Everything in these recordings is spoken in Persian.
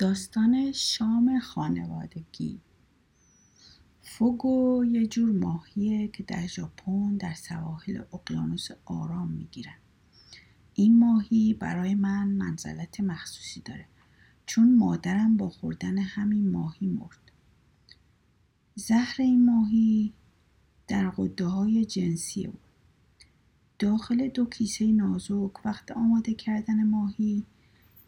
داستان شام خانوادگی. فوگو یه جور ماهیه که در ژاپن در سواحل اقیانوس آرام می‌گیرن. این ماهی برای من منزلت مخصوصی داره. چون مادرم با خوردن همین ماهی مرد. زهر این ماهی در قده های جنسی بود داخل دو کیسه نازک وقت آماده کردن ماهی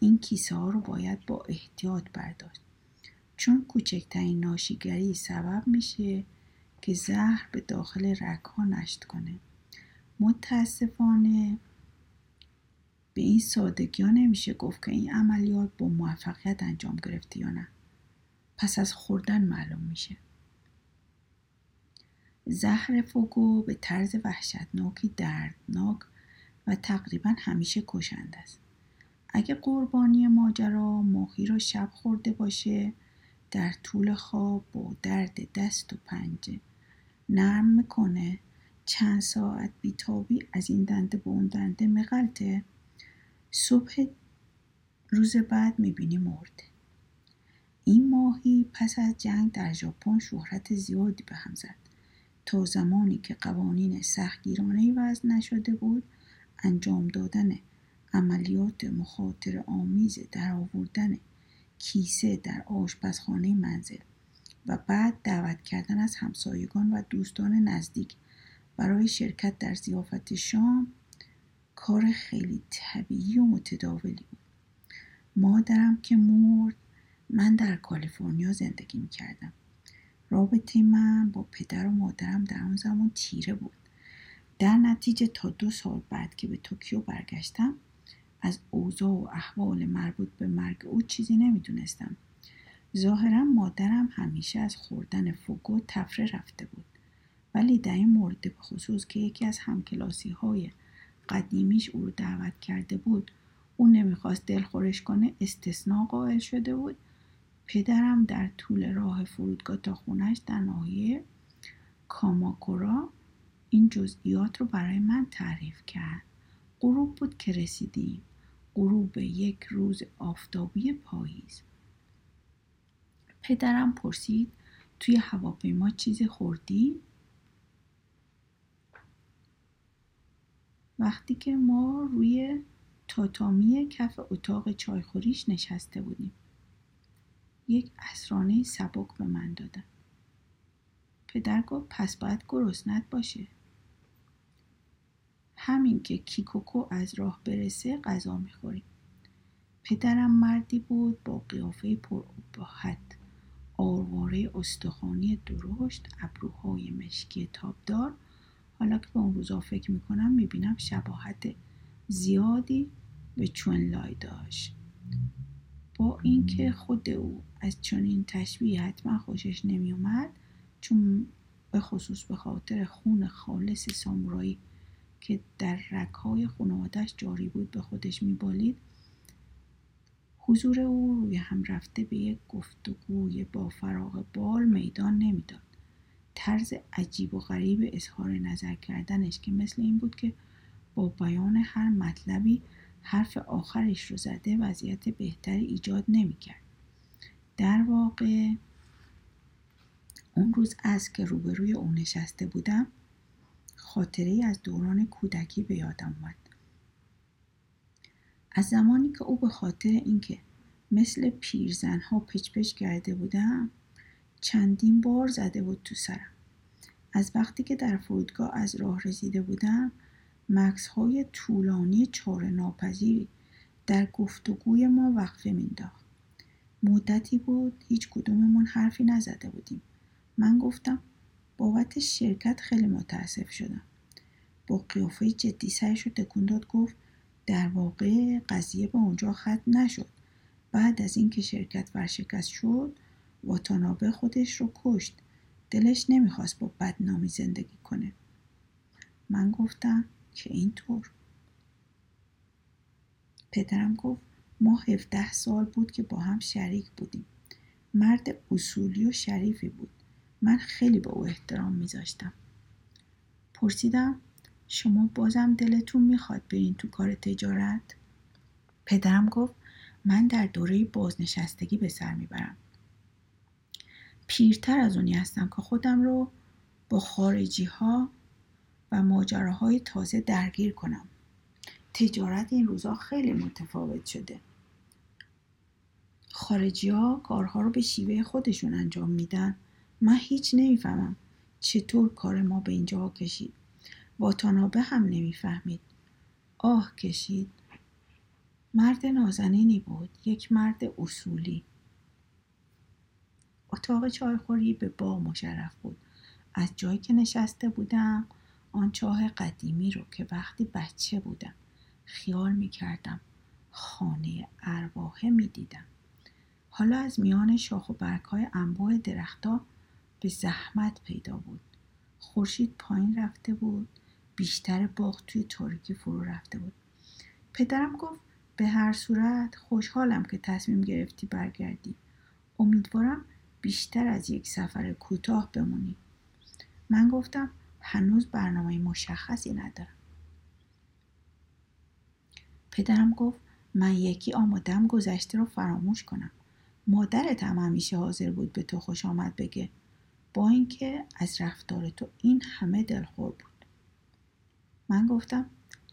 این کیسه ها رو باید با احتیاط برداشت چون کوچکترین ناشیگری سبب میشه که زهر به داخل رگ ها نشت کنه. متاسفانه به این سادگی ها نمیشه گفت که این عملیات با موفقیت انجام گرفته یا نه. پس از خوردن معلوم میشه. زهر فوگو به طرز وحشتناکی دردناک و تقریبا همیشه کشنده است. اگه قربانی ماجرا ماهی را شب خورده باشه در طول خواب با درد دست و پنجه نرم می‌کنه. چند ساعت بیتابی از این دنده به اون دنده مغلطه صبح روز بعد می‌بینی مرده. این ماهی پس از جنگ در ژاپن شهرت زیادی به هم زد. تا زمانی که قوانین سختگیرانه وضع نشده بود انجام دادن عملیات مخاطر آمیز در آوردن کیسه در آشپزخانه منزل و بعد دعوت کردن از همسایگان و دوستان نزدیک برای شرکت در زیافت شام کار خیلی طبیعی و متداولی بود. مادرم که مرد من در کالیفرنیا زندگی می کردم رابطه من با پدر و مادرم در اون زمان تیره بود. در نتیجه تا دو سال بعد که به توکیو برگشتم از اوضاع و احوال مربوط به مرگ او چیزی نمی‌دونستم. ظاهرا مادرم همیشه از خوردن فوگو تفره رفته بود ولی در این مورد خصوص که یکی از همکلاسی های قدیمیش او رو دعوت کرده بود او نمی‌خواست دلخورش کنه استثناء قائل شده بود. پدرم در طول راه فرودگاه تا خونش در ناحیه کاماکورا این جزئیات رو برای من تعریف کرد. غروب بود که رسیدیم. غروب یک روز آفتابی پاییز. پدرم پرسید توی هواپیما چیزی خوردی؟ وقتی که ما روی تاتامی کف اتاق چایخوریش نشسته بودیم. یک اسرانه سبک به من دادن. پدر گفت پس باید گرسنت باشه. همین که کیکوکو از راه برسه غذا می‌خوریم. پدرم مردی بود با قیافه پر ابهت آرواره استخوانی درشت ابروهای مشکی تابدار. حالا که به اون روزا فکر می‌کنم می‌بینم شباهت زیادی به چونلای داشت. با اینکه خود او از چنین تشبیه حتما خوشش نمیومد چون به خصوص به خاطر خون خالص سامورایی که در رکهای خانوادش جاری بود به خودش میبالید. حضور او روی هم رفته به یک گفتگوی با فراغ بال میدان نمی‌داد. طرز عجیب و غریب اظهار نظر کردنش که مثل این بود که با بیان هر مطلبی حرف آخرش رو زده وضعیت بهتری ایجاد نمی‌کرد. در واقع اون روز از که روبروی او نشسته بودم خاطره از دوران کودکی به یادم اومد. از زمانی که او به خاطر اینکه مثل پیرزنها پچ پچ کرده بودم چندین بار زده بود تو سرم. از وقتی که در فرودگاه از راه رسیده بودم مکس های طولانی چاره ناپذیری در گفتگوی ما وقفه مینداخت مدتی بود هیچ کدوممون حرفی نزده بودیم. من گفتم بابت شرکت خیلی متاسف شدم. با قیافه جدی سرش رو تکون داد گفت در واقع قضیه به اونجا ختم نشد. بعد از اینکه شرکت ورشکست شد واتانابه خودش رو کشت. دلش نمی‌خواست با بدنامی زندگی کنه. من گفتم که اینطور. پدرم گفت ما 17 سال بود که با هم شریک بودیم. مرد اصولی و شریفی بود. من خیلی به او احترام میذاشتم. پرسیدم شما بازم دلتون می‌خواد برین تو کار تجارت؟ پدرم گفت من در دوره بازنشستگی به سر می‌برم. پیرتر از اونی هستم که خودم رو با خارجی ها و ماجراهای تازه درگیر کنم. تجارت این روزها خیلی متفاوت شده. خارجی ها کارها رو به شیوه خودشون انجام میدن. من هیچ نمی‌فهمم چطور کار ما به اینجا کشید. واتانابه هم نمی‌فهمید آه کشید مرد نازنینی بود یک مرد اصولی اتاق چایخوری به با مشرف بود از جایی که نشسته بودم آن چاه قدیمی رو که وقتی بچه بودم خیال می کردم خانه ارواحه می دیدم. حالا از میان شاخ و برگ های انبوه درختها به زحمت پیدا بود. خورشید پایین رفته بود. بیشتر باغ توی تاریکی فرو رفته بود. پدرم گفت به هر صورت خوشحالم که تصمیم گرفتی برگردی. امیدوارم بیشتر از یک سفر کوتاه بمونی. من گفتم هنوز برنامه مشخصی ندارم. پدرم گفت من یکی آمادم گذشته رو فراموش کنم. مادرت هم همیشه حاضر بود به تو خوش آمد بگه با اینکه از رفتار تو این همه دلخور بود. من گفتم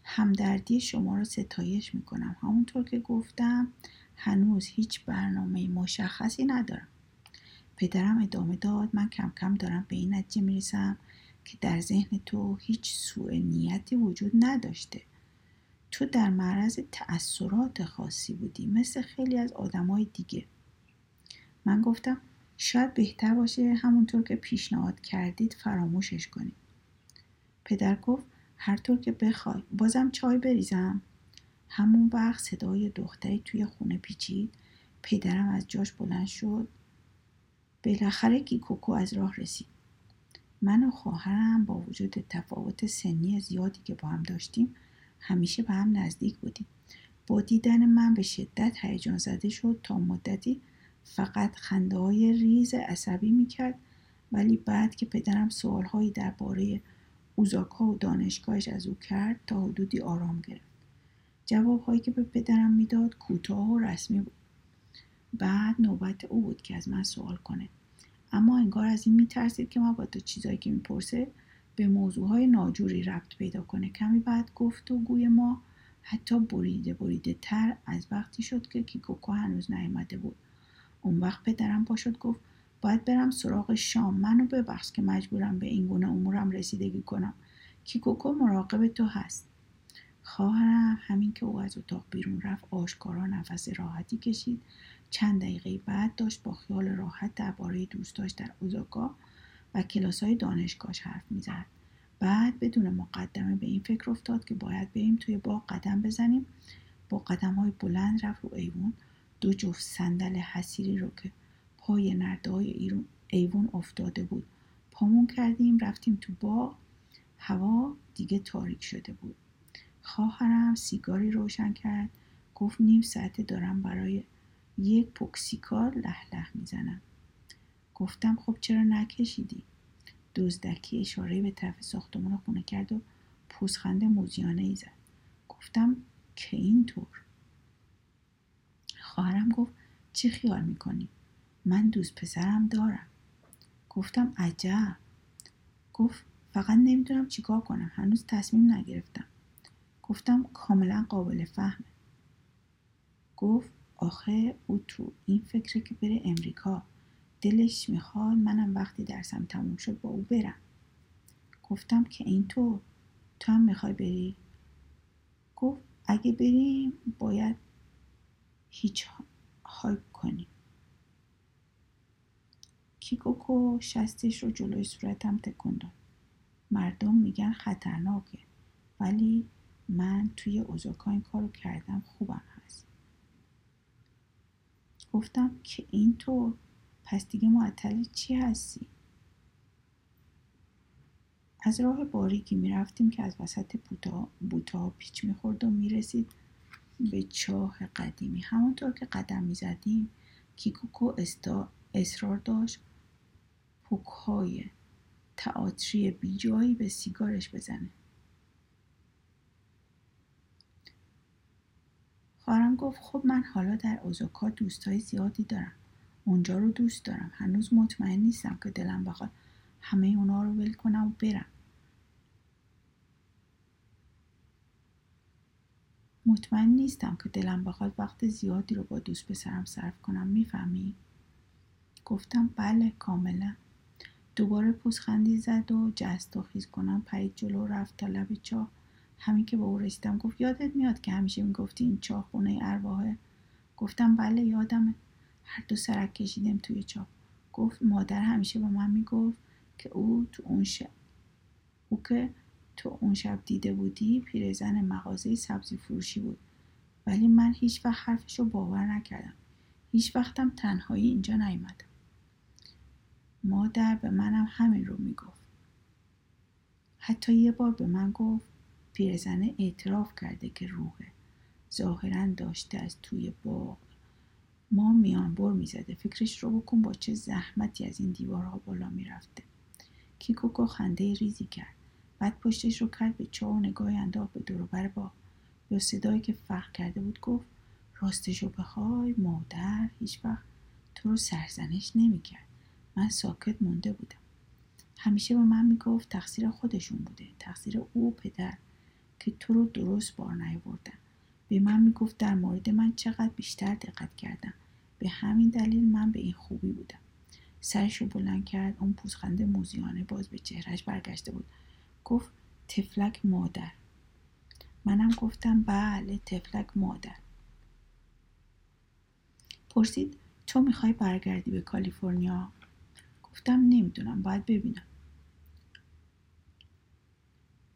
همدردی شما رو ستایش می‌کنم. همونطور که گفتم هنوز هیچ برنامه مشخصی ندارم. پدرم ادامه داد من کم کم دارم به این نتیجه می‌رسم که در ذهن تو هیچ سوء نیتی وجود نداشته. تو در معرض تأثیرات خاصی بودی مثل خیلی از آدمای دیگه. من گفتم شاید بهتر باشه همونطور که پیشنهاد کردید فراموشش کنید. پدر گفت هر طور که بخوای. بازم چای بریزم. همون وقت صدای دختری توی خونه پیچید. پدرم از جاش بلند شد. بالاخره کیکوکو از راه رسید. من و خواهرم با وجود تفاوت سنی زیادی که با هم داشتیم همیشه به هم نزدیک بودیم. با دیدن من به شدت هیجان زده شد تا مدتی فقط خنده های ریز عصبی می‌کرد. ولی بعد که پدرم سوالهایی درباره اوزاکا و دانشگاهش از او کرد تا حدودی آرام گرفت. جوابهایی که به پدرم می‌داد کوتاه و رسمی بود. بعد نوبت او بود که از من سوال کنه. اما انگار از این میترسید که من با تو چیزایی که می‌پرسه به موضوعهای ناجوری ربط پیدا کنه. کمی بعد گفت و گوی ما حتی بریده بریده تر از وقتی شد که کیکوکو هنوز نیامده بود. اون وقت پدرم پاشد گفت باید برم سراغ شام. منو ببخش که مجبورم به این گونه امورم رسیدگی کنم. کیکوکو مراقب تو هست. خواهرم همین که او از اتاق بیرون رفت آشکارا نفس راحتی کشید. چند دقیقه بعد داشت با خیال راحت درباره دوستاش در اوزاکا و کلاس های دانشگاهش حرف می‌زد. بعد بدون مقدمه به این فکر افتاد که باید بریم توی باغ قدم بزنیم. با قدم های بلند رفت رو ایوون. دو جفت صندل حسیری رو که پای نرده های ایوون افتاده بود. پامون کردیم رفتیم تو باغ هوا دیگه تاریک شده بود. خواهرم سیگاری روشن کرد. گفت نیم ساعته دارم برای یک پوکسیکار لح لح می‌زنم. گفتم خب چرا نکشیدی؟ دزدکی اشاره به طرف ساختمان خونه کرد و پوزخند موزیانه ای زد. گفتم که اینطور. خواهرم گفت چی خیال می‌کنی؟ من دوست پسرم دارم. گفتم عجب. گفت فقط نمی‌دونم چیکار کنم. هنوز تصمیم نگرفتم. گفتم کاملا قابل فهمه. گفت آخه او تو این فکره که بره امریکا. دلش می‌خواد منم وقتی درسم تموم شد با او برم. گفتم که اینطور. تو هم می‌خوای بری؟ گفت اگه بریم باید هیچ هایپ کنیم. کیکوکو شستش رو جلوی صورتم تکون داد. مردم میگن خطرناکه ولی من توی اوزاکا این کارو کردم خوبم هست. گفتم که اینطور پس دیگه معطل چی هستی؟ از راه باریکی می‌رفتیم که از وسط بوتا پیچ می‌خورد و می‌رسید به چاه قدیمی. همانطور که قدم می‌زدیم کیکوکو اصرار داشت. پوکهای تئاتری بیجایی به سیگارش بزنه. خواهرم گفت خب من حالا در اوزاکا دوستای زیادی دارم. اونجا رو دوست دارم. هنوز مطمئن نیستم که دلم بخواد همه اونا رو ول کنم و برم. مطمئن نیستم که دلم بخواد وقت زیادی رو با دوست پسرم صرف کنم. می‌فهمی؟ گفتم بله کاملا. دوباره پوزخندی زد و جست و خیز کنم پرید جلو رفت تا لب چاه. همین که به او رسیدم گفت یادت میاد که همیشه می‌گفتی این چاه خونه ارواحه؟ گفتم بله یادمه. هر دو سرک کشیدیم توی چاه. گفت مادر همیشه به من می‌گفت که او تو اون شب او که تو اون شب دیده بودی پیرزن مغازه سبزی فروشی بود. ولی من هیچ وقت حرفش رو باور نکردم. هیچ وقتم تنهایی اینجا نیومدم مادر به منم همین رو می‌گفت. حتی یه بار به من گفت پیرزنه اعتراف کرده که روحه. ظاهرا داشته از توی باغ. ما میان بر می‌زده. فکرش رو بکن با چه زحمتی از این دیوارها بالا می‌رفته. کیکوکو خنده ریزی کرد. بعد پشتش رو کرد به چاه و انداخت به دوروبر باغ. یا صدایی که فرق کرده بود گفت راستشو بخوای مادر هیچ وقت تو رو سرزنش نمی‌کرد. من ساکت مونده بودم. همیشه به من می‌گفت تقصیر خودشون بوده تقصیر او پدر که تو رو درست بار نیاوردن. به من می‌گفت در مورد من چقدر بیشتر دقت کردم. به همین دلیل من به این خوبی بودم. سرش رو بلند کرد اون پوزخنده موزیانه باز به چهرش برگشته بود. گفت تفلک مادر. منم گفتم بله تفلک مادر. پرسید تو می‌خوای برگردی به کالیفرنیا؟ گفتم نمی‌دونم باید ببینم.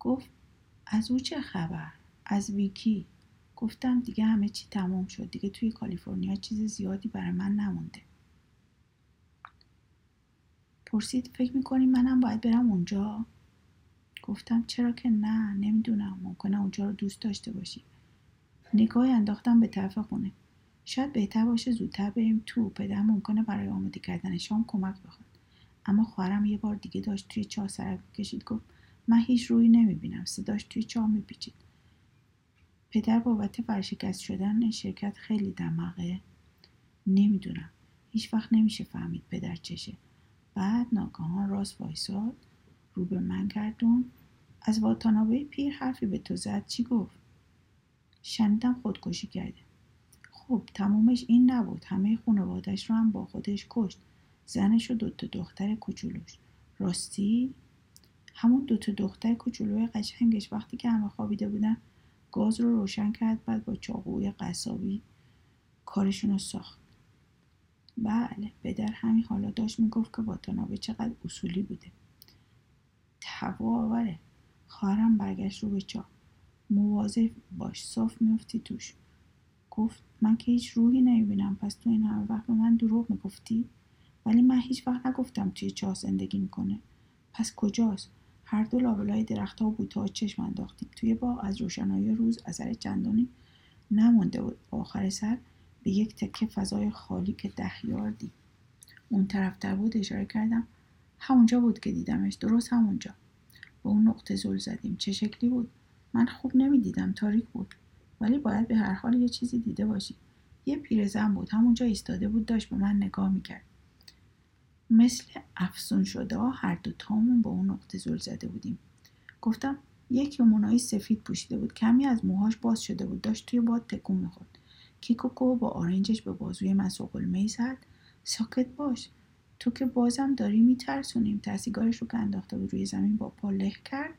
گفت از او چه خبر؟ از ویکی. گفتم دیگه همه چی تمام شد. دیگه توی کالیفرنیا چیز زیادی برای من نمونده. پرسید فکر می‌کنی منم باید برم اونجا؟ گفتم چرا که نه نمی‌دونم. ممکنه اونجا رو دوست داشته باشی. نگاهی انداختم به طرف خونه. شاید بهتر باشه زودتر بریم تو. پدر ممکنه برای آماده کردن شام کمک بخواد. اما خواهرم یه بار دیگه داشت توی چاه سرک کشید. گفت من هیچ روی نمی‌بینم. صداش توی چاه میپیچید. پدر بابت ورشکست شدن شرکت خیلی دماغه. نمی‌دونم. هیچ وقت نمیشه فهمید پدر چشه. بعد ناگهان راست وایساد رو به من گردون. از واتانابه پیر حرفی به تو زد. چی گفت؟ شنیدم خودکشی کرده. خب تمومش این نبود. همه خانوادش رو هم با خودش کشت. زنش و دوتا دختر کوچولوش. راستی؟ همون دوتا دختر کوچولوی قشنگش وقتی که همه خوابیده بودن گاز رو روشن کرد بعد با چاقوی قصابی کارشون رو ساخت. بله در همین حالا داشت می‌گفت که واتانابه چقدر اصولی بوده. هوا آوره. خواهرم برگشت رو به چاه مواظب باش صاف میفتی توش. گفت من که هیچ روحی نمی‌بینم پس تو این همه وقت به من دروغ می‌گفتی؟ ولی من هیچ وقت نگفتم توی چاه زندگی می‌کنه. پس کجاست؟ هر دو لابلای درختها و بوتهها چشم انداختیم. توی باغ از روشنایی روز اثر چندانی نمونده بود. آخر سر به یک تکه فضای خالی که ده یاردی اون طرفتر بود اشاره کردم. همونجا بود که دیدمش. درست همونجا. به اون نقطه زل زدیم. چه شکلی بود؟ من خوب نمی‌دیدم. تاریک بود. ولی باید به هر حال یه چیزی دیده باشی. یه پیرزن بود. همونجا ایستاده بود داشت به من نگاه می‌کرد. مثل افسون شده هر دو تامون به اون نقطه زل زده بودیم. گفتم یک یومونایی سفید پوشیده بود. کمی از موهاش باز شده بود. داشت توی باد تکون می‌خورد. کیکوکو با آرنجش به بازوی من سقلمه زد. ساکت باش. تو که بازم داری میترسونیم. تسیگارش رو که انداخته بود روی زمین با پا له کرد.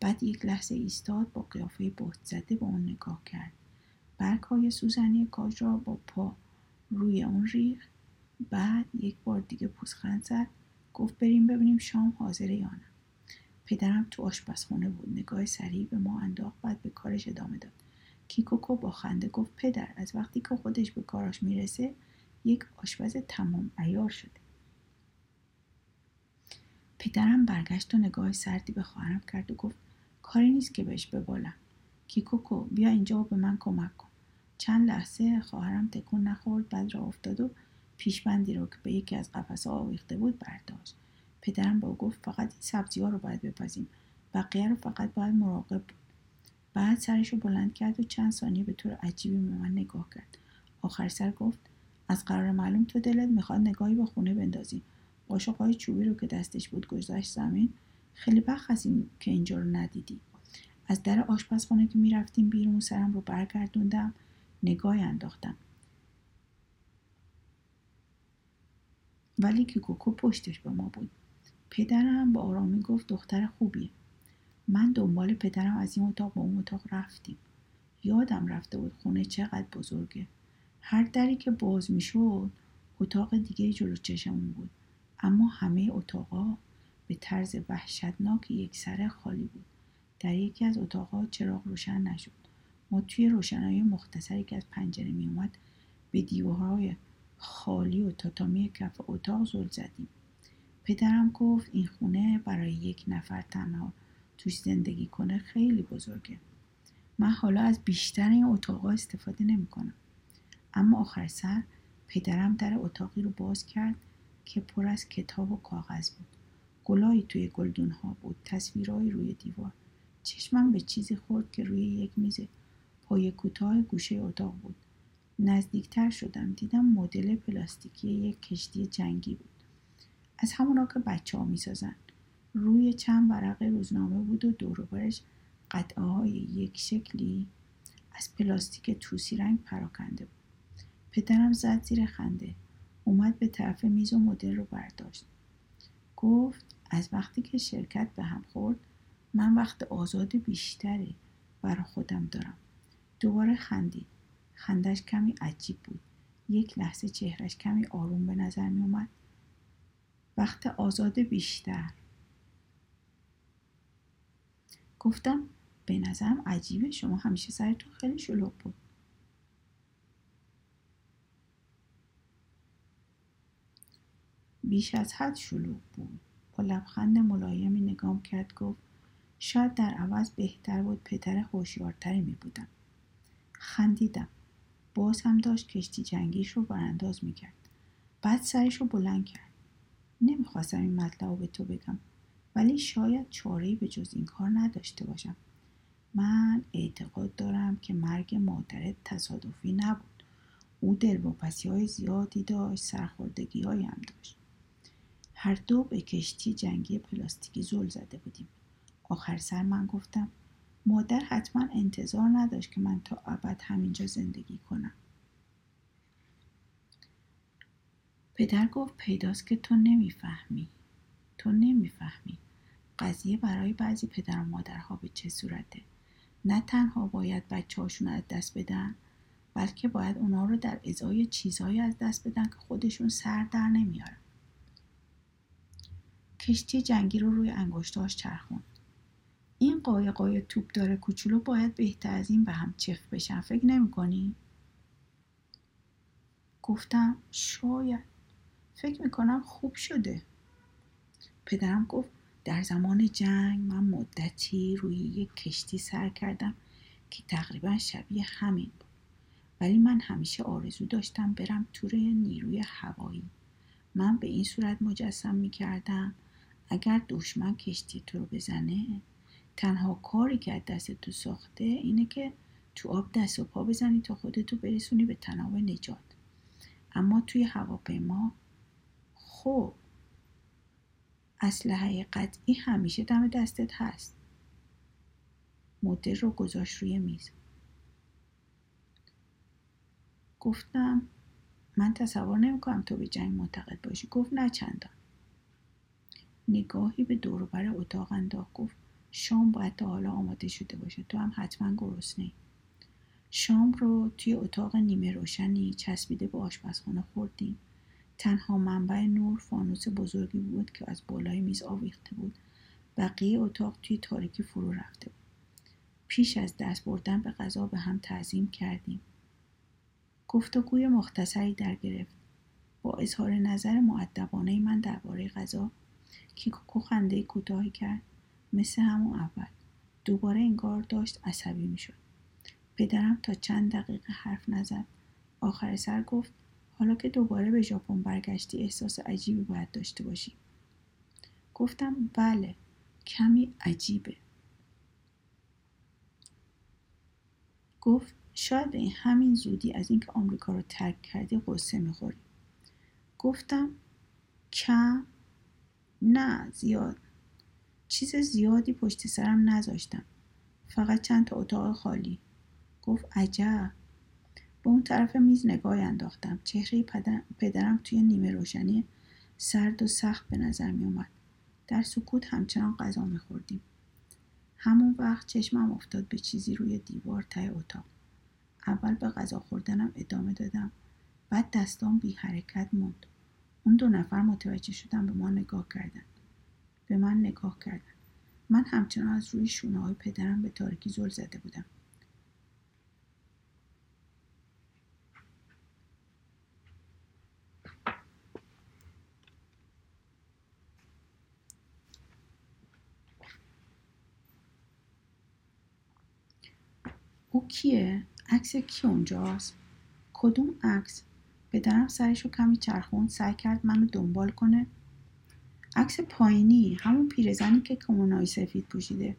بعد یک لحظه ایستاد با قیافه بهت زده به اون نگاه کرد. برگ های سوزنی کاج را با پا روی اون ریخ بعد یک بار دیگه پوزخند زد. گفت بریم ببینیم شام حاضره یا نه. پدرم تو آشپزخونه بود. نگاه سریع به ما انداخت بعد به کارش ادامه داد. کیکوکو با خنده گفت پدر از وقتی که خودش به کاراش می‌رسه یک آشپز تمام ایار شده. پدرم برگشت و نگاه سردی به خواهرم کرد و گفت کاری نیست که بهش ببالم. کیکوکو بیا اینجا و به من کمک کن. چند لحظه خواهرم تکون نخورد بعد را افتاد و پیشبندی رو که به یکی از قفسه آویخته بود برداشت. پدرم با گفت فقط این سبزی ها رو باید بپزیم بقیه رو فقط باید مراقب بود بعد سرش رو بلند کرد و چند ثانیه به طور عجیبی به من نگاه کرد. آخر سر گفت از قرار معلوم تو دلت می‌خواد نگاهی به خونه بندازی. قاشقهای چوبی رو که دستش بود گذاشت زمین. خیلی وقت از این که اینجا رو ندیدی. از در آشپزخانه که می‌رفتیم بیرون سرم رو برگردوندم نگاهی انداختم. ولی که کوکو پشتش به ما بود. پدرم با آرامی گفت دختر خوبیه. من دنبال پدرم از این اتاق به اون اتاق رفتیم. یادم رفته بود خونه چقدر بزرگه. هر دری که باز می‌شد اتاق دیگه جلو چشمون بود. اما همه اتاقا به طرز وحشتناک یک سره خالی بود. در یکی از اتاقها چراغ روشن نشد. ما توی روشنایی مختصری که از پنجره میومد به دیوارهای خالی و تاتامی کف اتاق زل زدیم. پدرم گفت این خونه برای یک نفر تنها توش زندگی کنه خیلی بزرگه. من حالا از بیشتر این اتاقا استفاده نمی کنم. اما آخر سر پدرم در اتاقی رو باز کرد که پر از کتاب و کاغذ بود. گلایی توی گلدون ها بود تصویرهایی روی دیوار. چشمم به چیزی خورد که روی یک میز پای کوتاه گوشه اتاق بود. نزدیکتر شدم. دیدم مدل پلاستیکی یک کشتی جنگی بود. از همونا که بچه ها می‌سازن. روی چند ورقه روزنامه بود و دوروبرش قطعه های یک شکلی از پلاستیک توسی رنگ پراکنده بود. پدرم زد زیر خنده. اومد به طرف میز و مدل رو برداشت. گفت از وقتی که شرکت به هم خورد من وقت آزاد بیشتری برا خودم دارم. دوباره خندید. خندش کمی عجیب بود. یک لحظه چهرش کمی آروم به نظر می اومد. وقت آزاد بیشتر. گفتم به نظرم عجیبه. شما همیشه سرتون خیلی شلوغ بود. بیش از حد شلوغ بود. با لبخند ملایمی نگام کرد گفت شاید در عوض بهتر بود پدر هوشیارتری می بودم. خندیدم. باز هم داشت کشتی جنگیش رو برانداز می‌کرد. بعد سرش رو بلند کرد. نمی‌خواستم این مطلب رو به تو بگم ولی شاید چارهی به جز این کار نداشته باشم. من اعتقاد دارم که مرگ مادرت تصادفی نبود. او دلواپسی های زیادی داشت سرخوردگی هم داشت. هر دو به کشتی جنگی پلاستیکی زل زده بودیم. آخر سر من گفتم مادر حتما انتظار نداشت که من تا ابد همینجا زندگی کنم. پدر گفت پیداست که تو نمی‌فهمی. تو نمی‌فهمی. قضیه برای بعضی پدر و مادرها به چه صورته؟ نه تنها باید بچه هاشون از دست بدن بلکه باید اونا رو در ازای چیزهایی از دست بدن که خودشون سر در نمیارن. کشتی جنگی رو روی انگشتاش چرخوند. قایقای توپ داره کوچولو باید بهتر از این به هم چف بشن. فکر نمی کنی؟ گفتم شاید. فکر می‌کنم خوب شده. پدرم گفت در زمان جنگ من مدتی روی یک کشتی سر کردم که تقریبا شبیه همین بود. ولی من همیشه آرزو داشتم برم تور نیروی هوایی. من به این صورت مجسم می کردم اگر دشمن کشتی تو رو بزنه تنها کاری که از دست تو ساخته اینه که تو آب دست و پا بزنی تا خودتو برسونی به تناب نجات. اما توی هواپیما خب اسلحه قطعی همیشه دم دستت هست. مدر رو گذاشت روی میز. گفتم من تصور نمی‌کنم تو به جنگ معتقد باشی. گفت نه چندان. نگاهی به دوروبر اتاق انداخت. گفت شام باید تا حالا آماده شده باشه. تو هم حتما گرسنه شام رو توی اتاق نیمه روشنی چسبیده به آشپزخانه خوردیم. تنها منبع نور فانوس بزرگی بود که از بالای میز آویخته بود. بقیه اتاق توی تاریکی فرو رفته بود. پیش از دست بردن به غذا به هم تعظیم کردیم. گفتگوی مختصری در گرفت. با اظهار نظر معدبانه من درباره غذا کیکوکو خنده کوتاهی کرد. مثل همون اول. دوباره انگار داشت عصبی می‌شد. پدرم تا چند دقیقه حرف نزد. آخر سر گفت حالا که دوباره به ژاپن برگشتی احساس عجیبی باید داشته باشی. گفتم بله کمی عجیبه. گفت شاید به همین زودی از اینکه آمریکا رو ترک کردی قصه می‌خوری. گفتم کم نه زیاد. چیز زیادی پشت سرم نذاشتم. فقط چند تا اتاق خالی. گفت عجب. به اون طرف میز نگاه انداختم. چهره پدرم توی نیمه روشنی سرد و سخت به نظر می اومد. در سکوت همچنان غذا میخوردیم. همون وقت چشمم افتاد به چیزی روی دیوار ته اتاق. اول به غذا خوردنم ادامه دادم. بعد دستام بی حرکت موند. اون دو نفر متوجه شدن به ما نگاه کردن. به من نگاه کردن من همچنان از روی شونه های پدرم به تاریکی زل زده بودم او کیه؟ عکس کی اونجاست؟ کدوم عکس؟ پدرم سرش رو کمی چرخون سعی کرد منو دنبال کنه عکس پایینی همون پیرزنی که کمونای سفید پوشیده.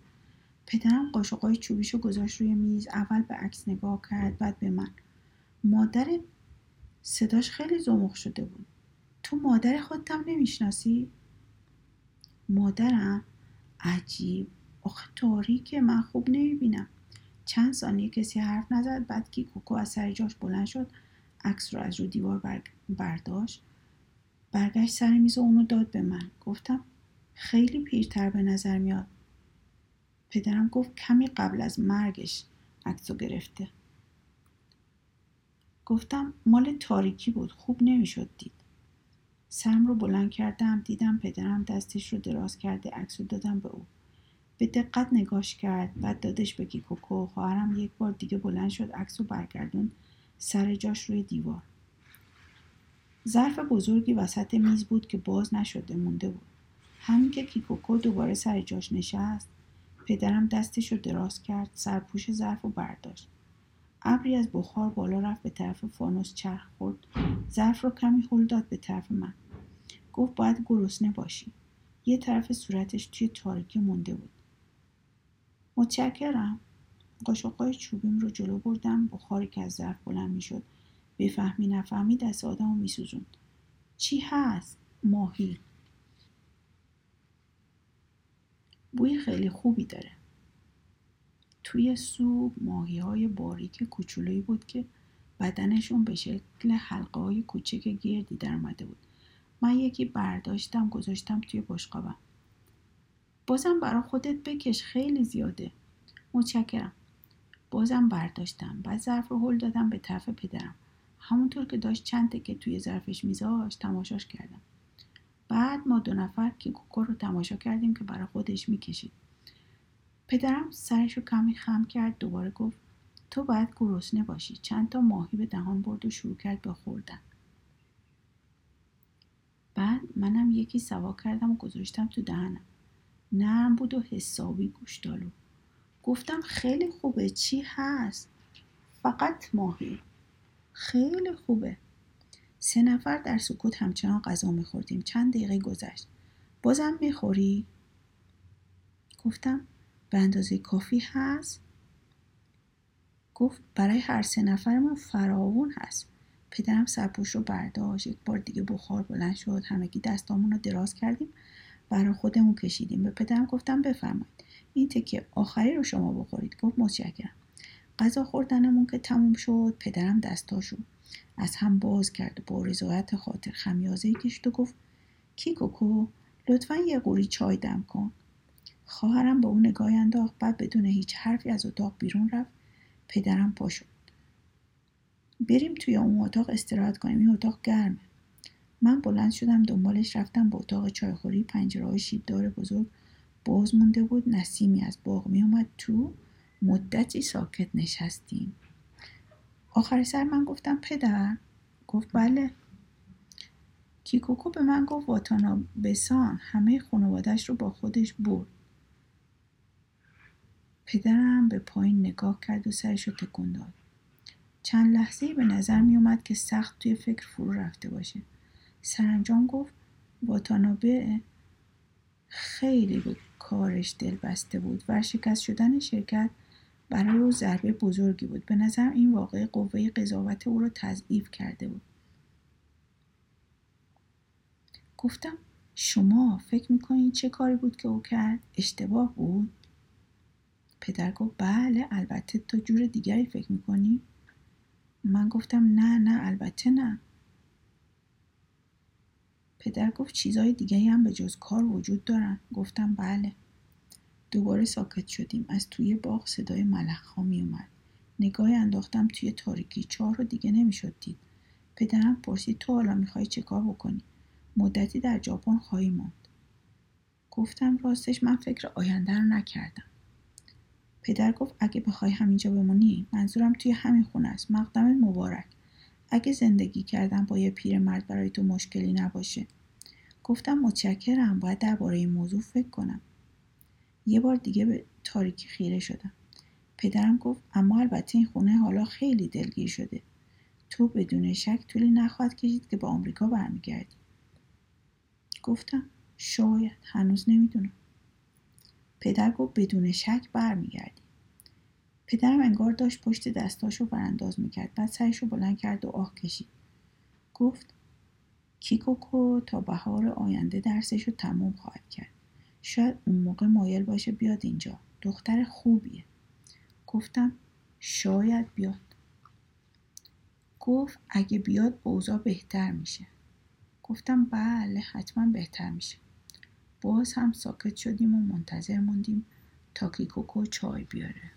پدرم قاشقای چوبیشو گذاشت روی میز اول به عکس نگاه کرد بعد به من. مادر صداش خیلی زمخ شده بود. تو مادر خودتم نمی‌شناسی؟ مادرم؟ عجیب. آخه تاریکه من خوب نمی‌بینم. چند ثانیه کسی حرف نزد بعد کی کوکو از سر جاش بلند شد عکس رو از رو دیوار برداشت. برگشت سر میز و اونو داد به من. گفتم خیلی پیرتر به نظر میاد. پدرم گفت کمی قبل از مرگش عکس رو گرفته. گفتم مال تاریکی بود خوب نمی‌شد دید. سرم رو بلند کردم دیدم پدرم دستش رو دراز کرده عکس رو دادم به او. به دقت نگاش کرد بعد دادش به کیکوکو. خواهرم یک بار دیگه بلند شد عکس رو برگردون سر جاش روی دیوار. ظرف بزرگی وسط میز بود که باز نشده مونده بود. همین که کیکوکو دوباره سر جاش نشست پدرم دستش رو دراز کرد سرپوش ظرف رو برداشت. ابری از بخار بالا رفت به طرف فانوس چرخ خورد. ظرف رو کمی هل داد به طرف من. گفت باید گرسنه باشی. یه طرف صورتش توی تاریکی مونده بود. متشکرم. قاشقای چوبیم رو جلو بردم. بخاری که از ظرف بلند می‌شد بفهمی نفهمی دست آدم رو میسوزوند. چی هست؟ ماهی. بوی خیلی خوبی داره. توی سوپ ماهی های باریک کوچولویی بود که بدنشون به شکل حلقه های کوچک گردی در اومده بود. من یکی برداشتم گذاشتم توی بشقابم. بازم برا خودت بکش خیلی زیاده. متشکرم. بازم برداشتم بعد ظرف رو دادم به طرف پدرم. همونطور که داشت چند تکه توی ظرفش میذاشت تماشاش کردم. بعد ما دو نفر کوکو رو تماشا کردیم که برای خودش می‌کشید. پدرم سرش رو کمی خم کرد دوباره گفت تو باید گرسنه باشی. چند تا ماهی به دهان برد و شروع کرد به خوردن. بعد منم یکی سوا کردم و گذاشتم تو دهنم. نرم بود و حسابی گوشتالو گفتم خیلی خوبه چی هست؟ فقط ماهی. خیلی خوبه. سه نفر در سکوت همچنان غذا میخوردیم. چند دقیقه گذشت. بازم می‌خوری؟ گفتم به اندازه کافی هست؟ گفت برای هر سه نفرمون فراوون هست. پدرم سرپوش رو برداشت. یک بار دیگه بخار بلند شد. همگی دستامون رو دراز کردیم. برای خودمون کشیدیم. به پدرم گفتم بفرمایید. این تکه آخری رو شما بخورید. گفت متشکرم. غذا خوردنمون که تموم شد پدرم دستاشو از هم باز کرد با رضایت خاطر خمیازه کشت و گفت کیکوکو لطفا یه قوری چای دم کن. خواهرم به اون نگاه انداخت بعد بدون هیچ حرفی از اتاق بیرون رفت. پدرم پا شد. بریم توی اون اتاق استراحت کنیم این اتاق گرمه. من بلند شدم دنبالش رفتم به اتاق چایخوری پنجره های شیبدار بزرگ باز مونده بود. نسیمی از باغ می اومد تو مدتی ساکت نشستیم. آخر سر من گفتم پدر؟ گفت بله. کیکوکو به من گفت واتانا بسان همه خانوادش رو با خودش برد. پدرم به پایین نگاه کرد و سرش رو تکون داد. چند لحظه به نظر می اومد که سخت توی فکر فرو رفته باشه. سرانجام گفت واتانابه خیلی به کارش دل بسته بود ورشکست شدن شرکت برای او ضربه بزرگی بود. به نظرم این واقعه قوه قضاوت او را تضعیف کرده بود. گفتم شما فکر می‌کنید چه کاری بود که او کرد؟ اشتباه بود؟ پدر گفت بله البته تو جور دیگری فکر می‌کنی؟ من گفتم نه نه البته نه. پدر گفت چیزای دیگه هم به جز کار وجود دارن. گفتم بله. دوباره ساکت شدیم. از توی باغ صدای ملخ ها می اومد نگاه انداختم توی تاریکی. چهار رو دیگه نمی‌شد دید. پدرم پرسید تو حالا می‌خوای چه کار بکنی؟ مدتی در ژاپن خواهی ماند. گفتم راستش من فکر آینده رو نکردم. پدر گفت اگه بخوای همینجا بمونی منظورم توی همین خونه است. مقدمت مبارک. اگه زندگی کردن با یه پیرمرد برای تو مشکلی نباشه. گفتم متشکرم. باید درباره این موضوع فکر کنم. یه بار دیگه به تاریکی خیره شدم. پدرم گفت اما البته این خونه حالا خیلی دلگیر شده. تو بدون شک طولی نخواهد کشید که به آمریکا برمیگردی. گفتم شاید. هنوز نمی‌دونم. پدر گفت بدون شک برمیگردی. پدرم انگار داشت پشت دستاشو برانداز می‌کرد. بعد سرش رو بلند کرد و آه کشید. گفت کیکوکو تا بهار آینده درسش رو تموم خواهد کرد. شاید اون موقع مایل باشه بیاد اینجا. دختر خوبیه. گفتم شاید بیاد. گفت اگه بیاد اوضاع بهتر میشه. گفتم بله حتما بهتر میشه. باز هم ساکت شدیم و منتظر موندیم تا کیکوکو چای بیاره.